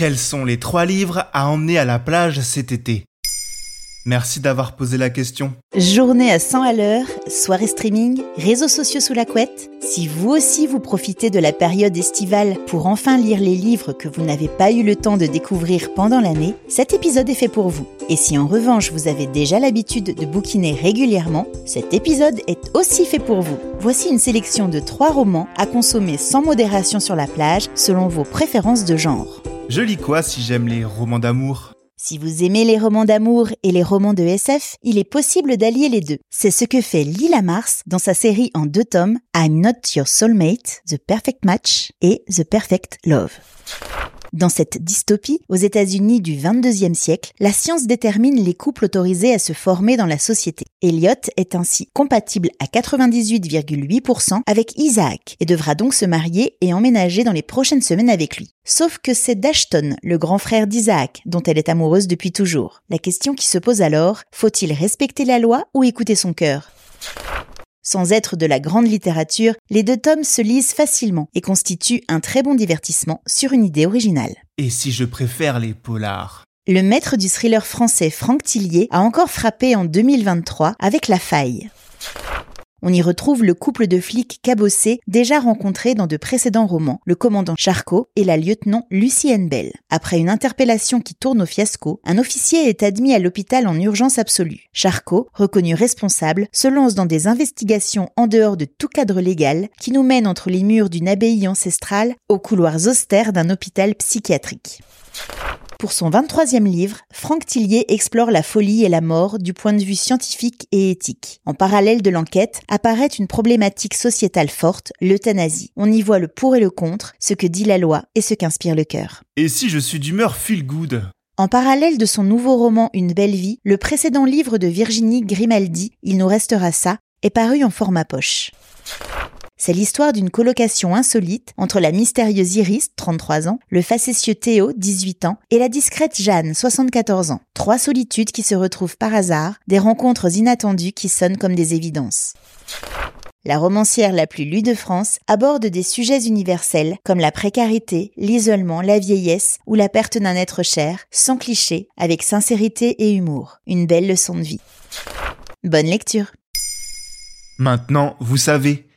Quels sont les trois livres à emmener à la plage cet été? Merci d'avoir posé la question. Journée à 100 à l'heure, soirée streaming, réseaux sociaux sous la couette. Si vous aussi vous profitez de la période estivale pour enfin lire les livres que vous n'avez pas eu le temps de découvrir pendant l'année, cet épisode est fait pour vous. Et si en revanche vous avez déjà l'habitude de bouquiner régulièrement, cet épisode est aussi fait pour vous. Voici une sélection de trois romans à consommer sans modération sur la plage selon vos préférences de genre. Je lis quoi si j'aime les romans d'amour? Si vous aimez les romans d'amour et les romans de SF, il est possible d'allier les deux. C'est ce que fait Lila Mars dans sa série en deux tomes I'm Not Your Soulmate, The Perfect Match et The Perfect Love. Dans cette dystopie, aux États-Unis du 22e siècle, la science détermine les couples autorisés à se former dans la société. Elliot est ainsi compatible à 98,8% avec Isaac et devra donc se marier et emménager dans les prochaines semaines avec lui. Sauf que c'est Dashton, le grand frère d'Isaac, dont elle est amoureuse depuis toujours. La question qui se pose alors, faut-il respecter la loi ou écouter son cœur? Sans être de la grande littérature, les deux tomes se lisent facilement et constituent un très bon divertissement sur une idée originale. Et si je préfère les polars? Le maître du thriller français Franck Tillier a encore frappé en 2023 avec La Faille. On y retrouve le couple de flics cabossés déjà rencontrés dans de précédents romans, le commandant Charcot et la lieutenant Lucienne Bell. Après une interpellation qui tourne au fiasco, un officier est admis à l'hôpital en urgence absolue. Charcot, reconnu responsable, se lance dans des investigations en dehors de tout cadre légal qui nous mènent entre les murs d'une abbaye ancestrale aux couloirs austères d'un hôpital psychiatrique. Pour son 23e livre, Franck Tillier explore la folie et la mort du point de vue scientifique et éthique. En parallèle de l'enquête, apparaît une problématique sociétale forte, l'euthanasie. On y voit le pour et le contre, ce que dit la loi et ce qu'inspire le cœur. Et si je suis d'humeur feel good? En parallèle de son nouveau roman Une belle vie, le précédent livre de Virginie Grimaldi, Il nous restera ça, est paru en format poche. C'est l'histoire d'une colocation insolite entre la mystérieuse Iris, 33 ans, le facétieux Théo, 18 ans, et la discrète Jeanne, 74 ans. Trois solitudes qui se retrouvent par hasard, des rencontres inattendues qui sonnent comme des évidences. La romancière la plus lue de France aborde des sujets universels comme la précarité, l'isolement, la vieillesse ou la perte d'un être cher, sans cliché, avec sincérité et humour. Une belle leçon de vie. Bonne lecture. Maintenant, vous savez,